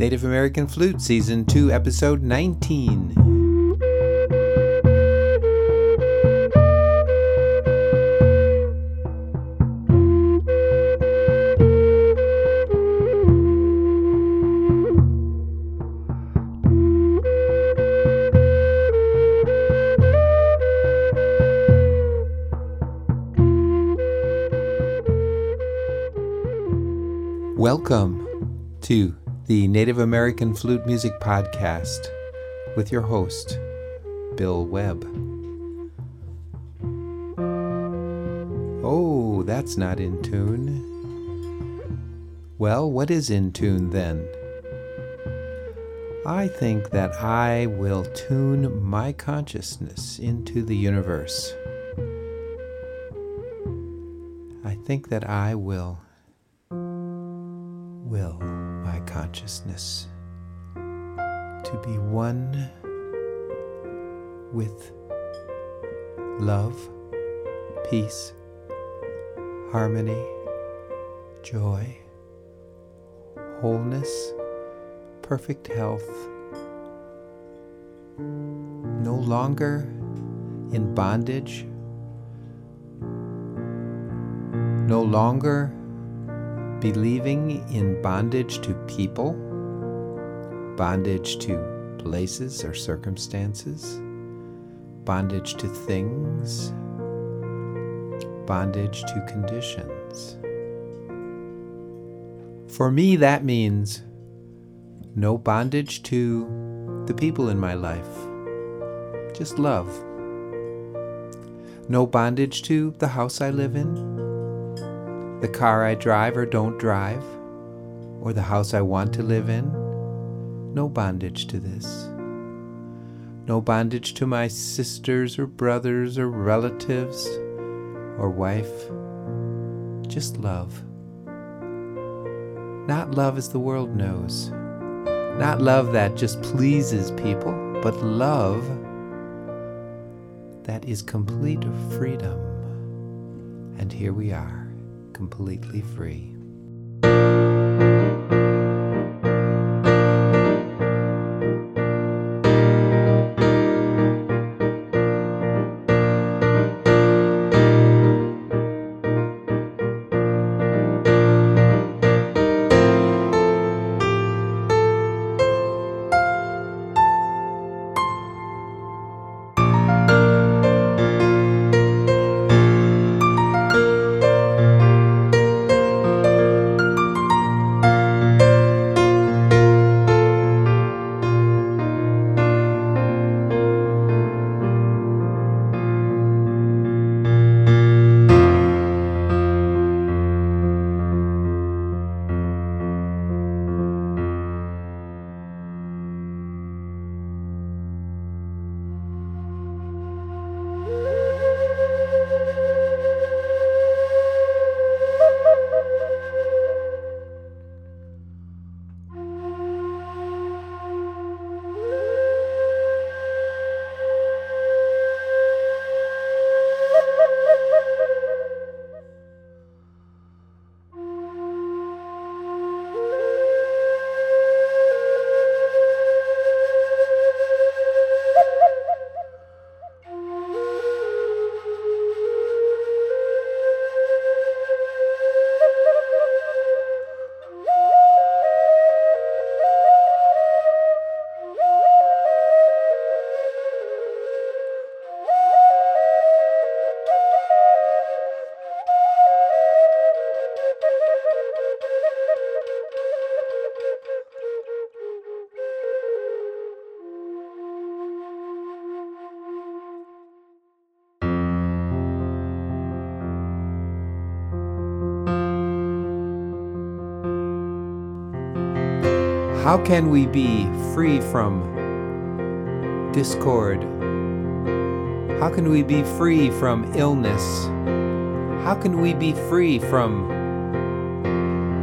Native American Flute, Season 2, Episode 19. Welcome to the Native American Flute Music Podcast with your host, Bill Webb. Oh, that's not in tune. Well, what is in tune then? I think that I will tune my consciousness into the universe. I think that I will consciousness to be one with love, peace, harmony, joy, wholeness, perfect health, no longer in bondage, no longer believing in bondage to people, bondage to places or circumstances, bondage to things, bondage to conditions. For me, that means no bondage to the people in my life, just love. No bondage to the house I live in, the car I drive or don't drive, or the house I want to live in. No bondage to this. No bondage to my sisters or brothers or relatives or wife. Just love. Not love as the world knows. Not love that just pleases people, but love that is complete freedom. And here we are completely free. How can we be free from discord? How can we be free from illness? How can we be free from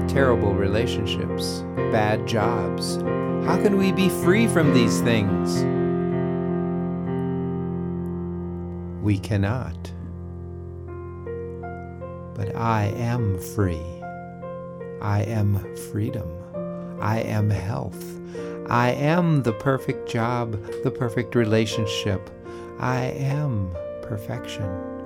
terrible relationships, bad jobs? How can we be free from these things? We cannot. But I am free. I am freedom. I am health. I am the perfect job, the perfect relationship. I am perfection.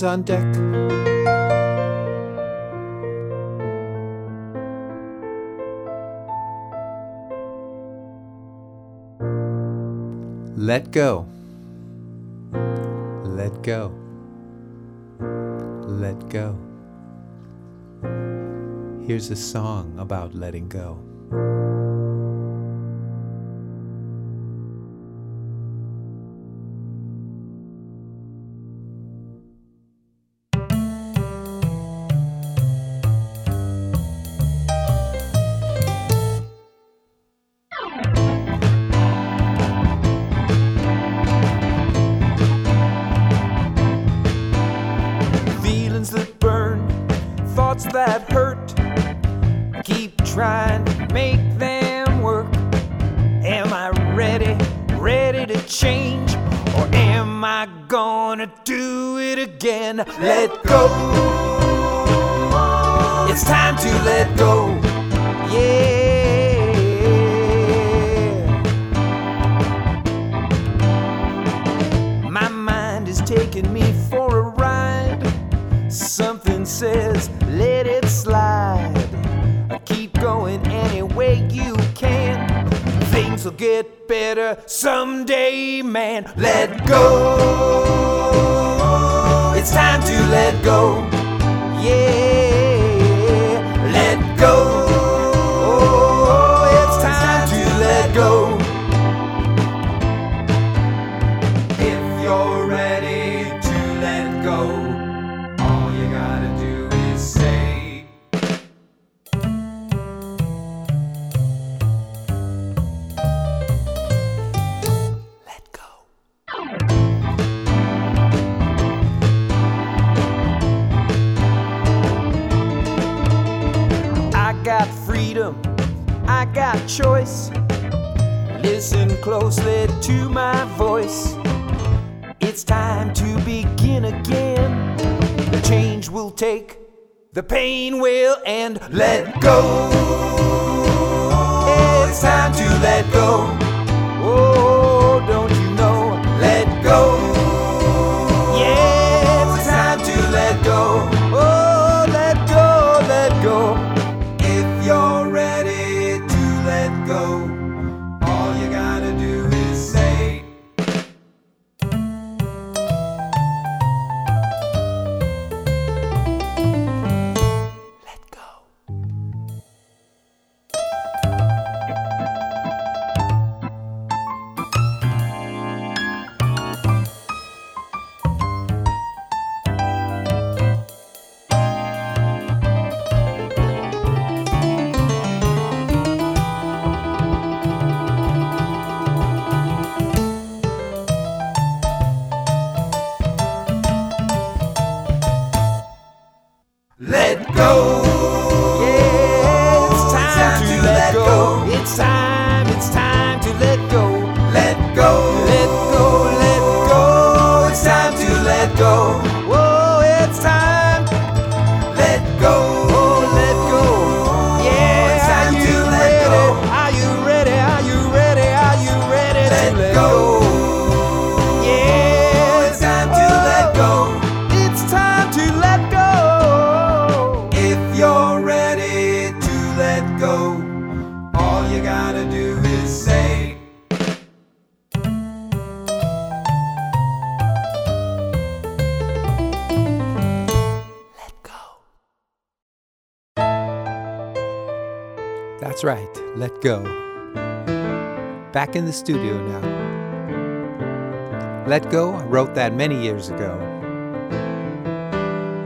Hands on deck. Let go. Let go. Let go. Here's a song about letting go. Get better someday, man. Let go. It's time to let go. Yeah. Let go. Listen closely to my voice. It's time to begin again. The change will take, the pain will end. Let go. It's time to let go. Oh, go. Go. Back in the studio now. Let go, I wrote that many years ago.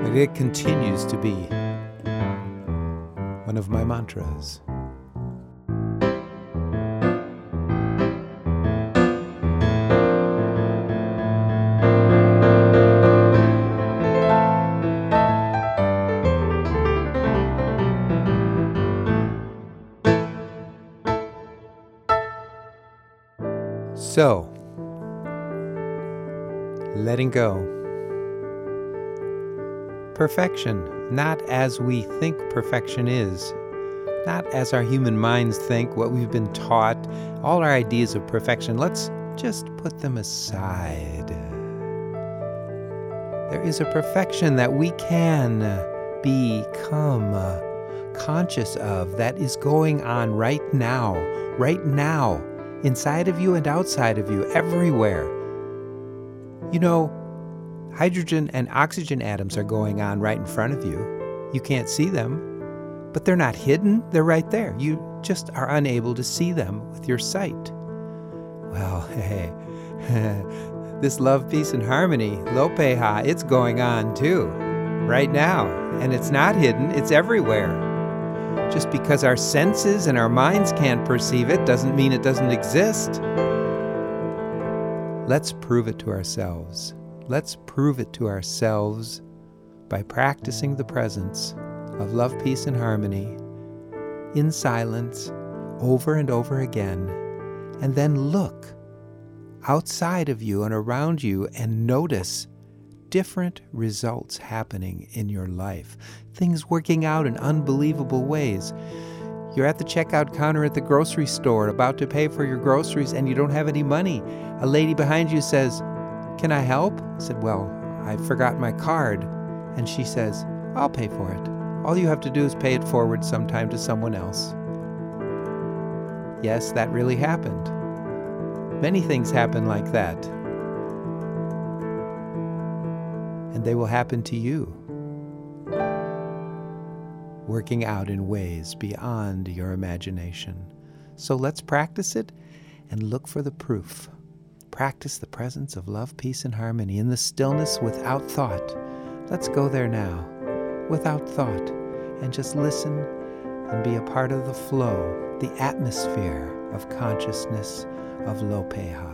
But it continues to be one of my mantras. So, letting go. Perfection, not as we think perfection is, not as our human minds think, what we've been taught, all our ideas of perfection, let's just put them aside. There is a perfection that we can become conscious of that is going on right now, right now, inside of you and outside of you, everywhere. You know, hydrogen and oxygen atoms are going on right in front of you. You can't see them, but they're not hidden, they're right there. You just are unable to see them with your sight. Well, hey, this love, peace, and harmony, Lopeha, it's going on too, right now. And it's not hidden, it's everywhere. Just because our senses and our minds can't perceive it doesn't mean it doesn't exist. Let's prove it to ourselves. Let's prove it to ourselves by practicing the presence of love, peace, and harmony in silence over and over again. And then look outside of you and around you and notice different results happening in your life, things working out in unbelievable ways. You're at the checkout counter at the grocery store, about to pay for your groceries, and you don't have any money. A lady behind you says, Can I help? I said, Well, I forgot my card. And she says, I'll pay for it. All you have to do is pay it forward sometime to someone else. Yes, that really happened. Many things happen like that. And they will happen to you working out in ways beyond your imagination. So let's practice it and look for the proof. Practice the presence of love, peace, and harmony in the stillness without thought. Let's go there now, without thought, and just listen and be a part of the flow, the atmosphere of consciousness of Lopeha.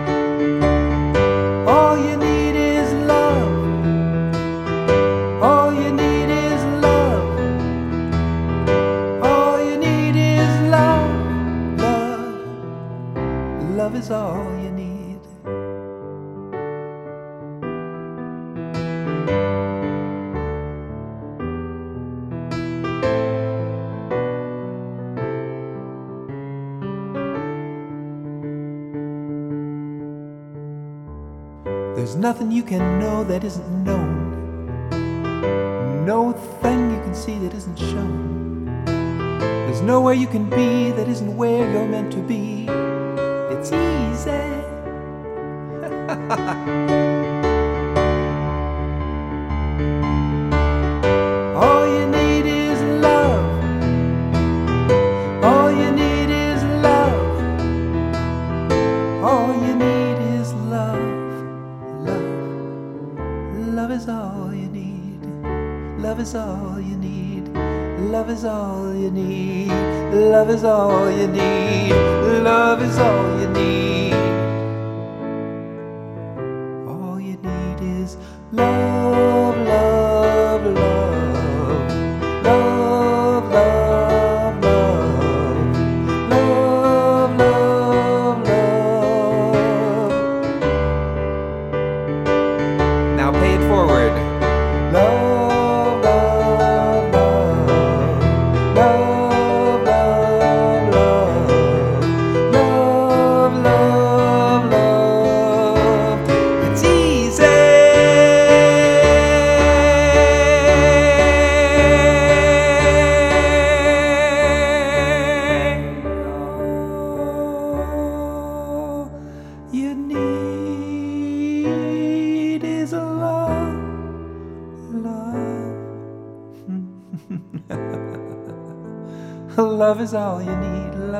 nothing you can know that isn't known. No thing you can see that isn't shown. There's nowhere you can be that isn't where you're meant to be. It's easy. all you need. Love is all you need. Love is all you need. All you need is love, love,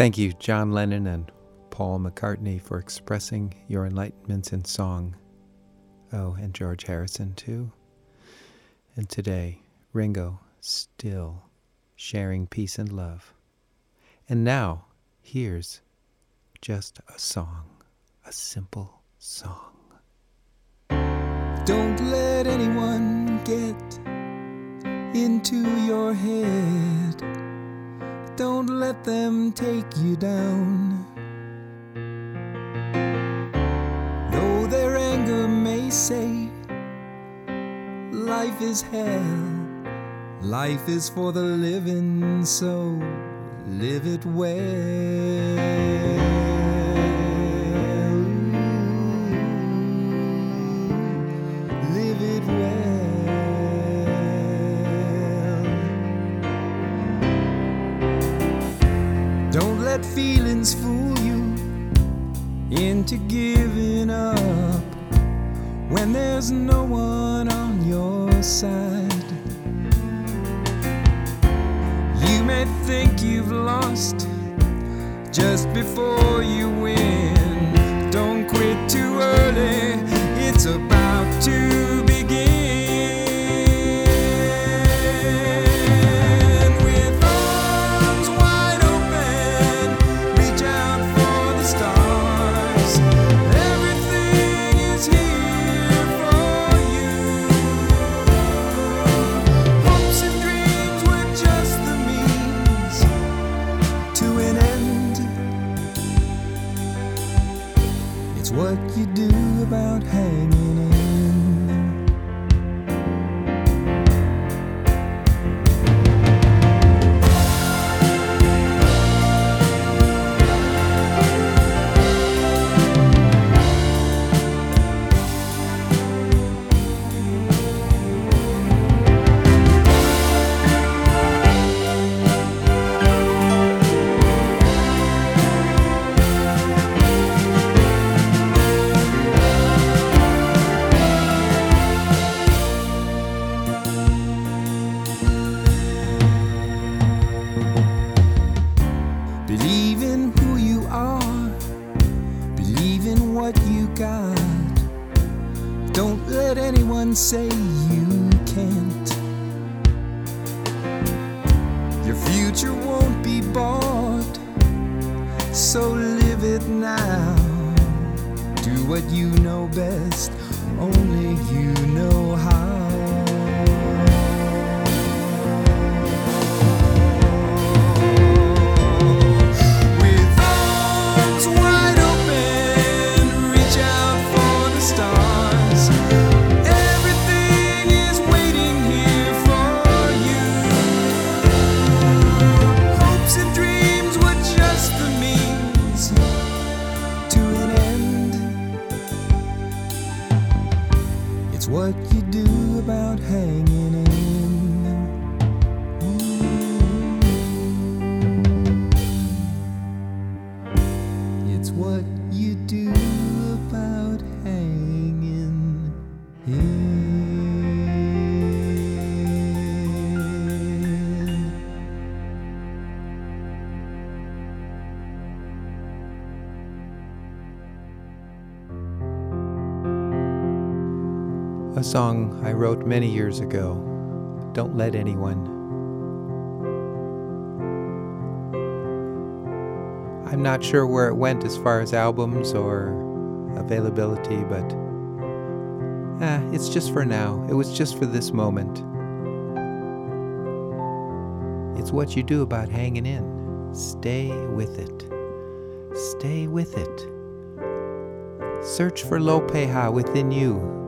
Thank you, John Lennon and Paul McCartney, for expressing your enlightenments in song. Oh, and George Harrison, too. And today, Ringo, still sharing peace and love. And now, here's just a song, a simple song. Don't let anyone get into your head. Don't let them take you down. Though their anger may say, Life is hell, life is for the living, so live it well. Into giving up when there's no one on your side. You may think you've lost just before you win. Don't quit too early, now. Do what you know best. Only you know how. A song I wrote many years ago. Don't let anyone. I'm not sure where it went as far as albums or availability, but eh, it's just for now. It was just for this moment. It's what you do about hanging in. Stay with it. Stay with it. Search for Lopeha within you.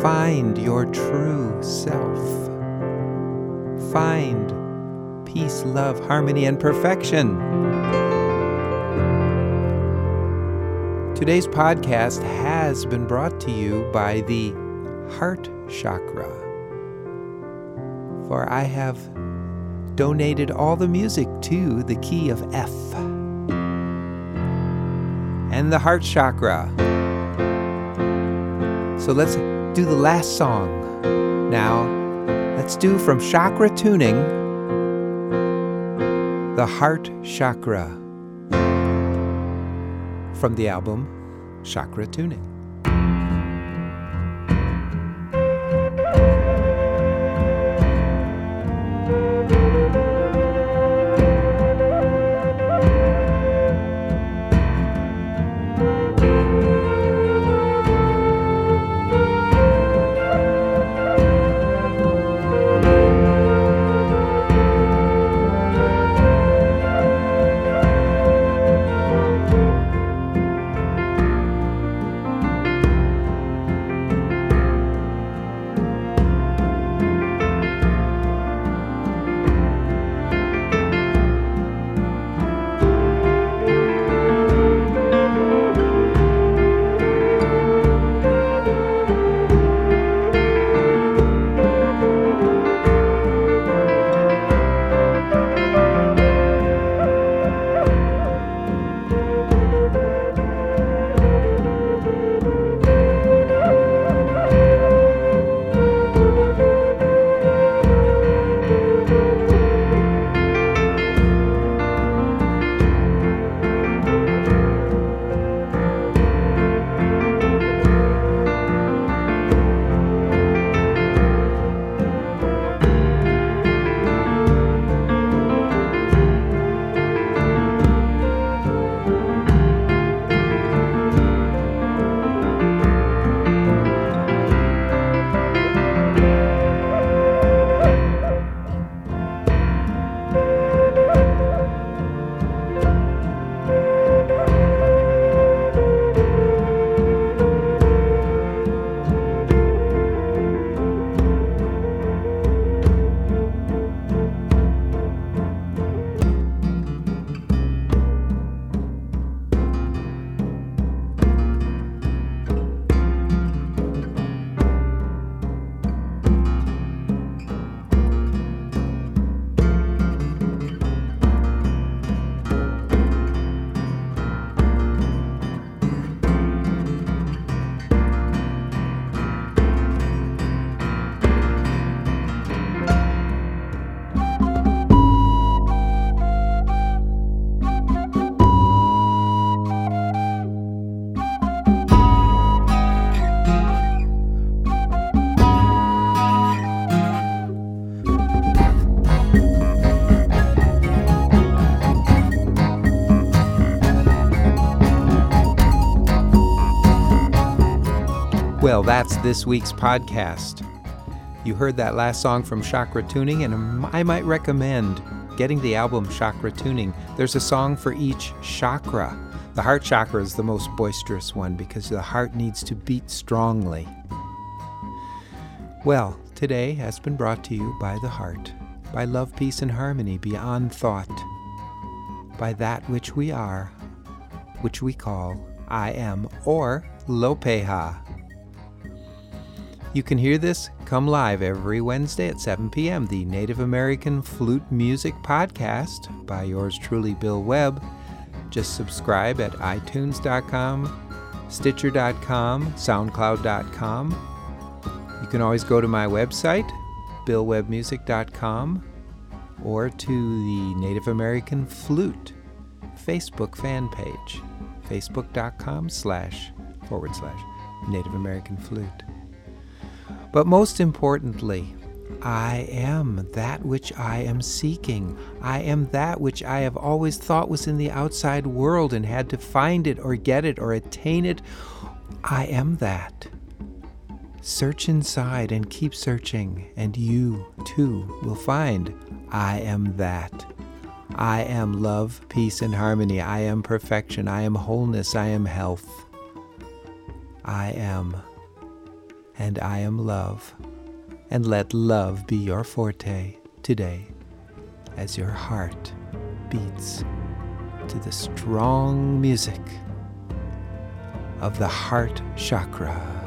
Find your true self. Find peace, love, harmony, and perfection. Today's podcast has been brought to you by the Heart Chakra. For I have donated all the music to the key of F and the Heart Chakra. So let's do the last song. Now, let's do from Chakra Tuning the Heart Chakra from the album Chakra Tuning. Well, that's this week's podcast. You heard that last song from Chakra Tuning, and I might recommend getting the album Chakra Tuning. There's a song for each chakra. The heart chakra is the most boisterous one because the heart needs to beat strongly. Well, today has been brought to you by the heart, by love, peace, and harmony beyond thought, by that which we are, which we call I am, or Lopeha. You can hear this come live every Wednesday at 7 p.m. The Native American Flute Music Podcast by yours truly, Bill Webb. Just subscribe at itunes.com, stitcher.com, soundcloud.com. You can always go to my website, billwebbmusic.com, or to the Native American Flute Facebook fan page, facebook.com slash forward slash Native American Flute. But most importantly, I am that which I am seeking. I am that which I have always thought was in the outside world and had to find it or get it or attain it. I am that. Search inside and keep searching, and you too will find I am that. I am love, peace, and harmony. I am perfection. I am wholeness. I am health. I am and I am love. And let love be your forte today as your heart beats to the strong music of the heart chakra.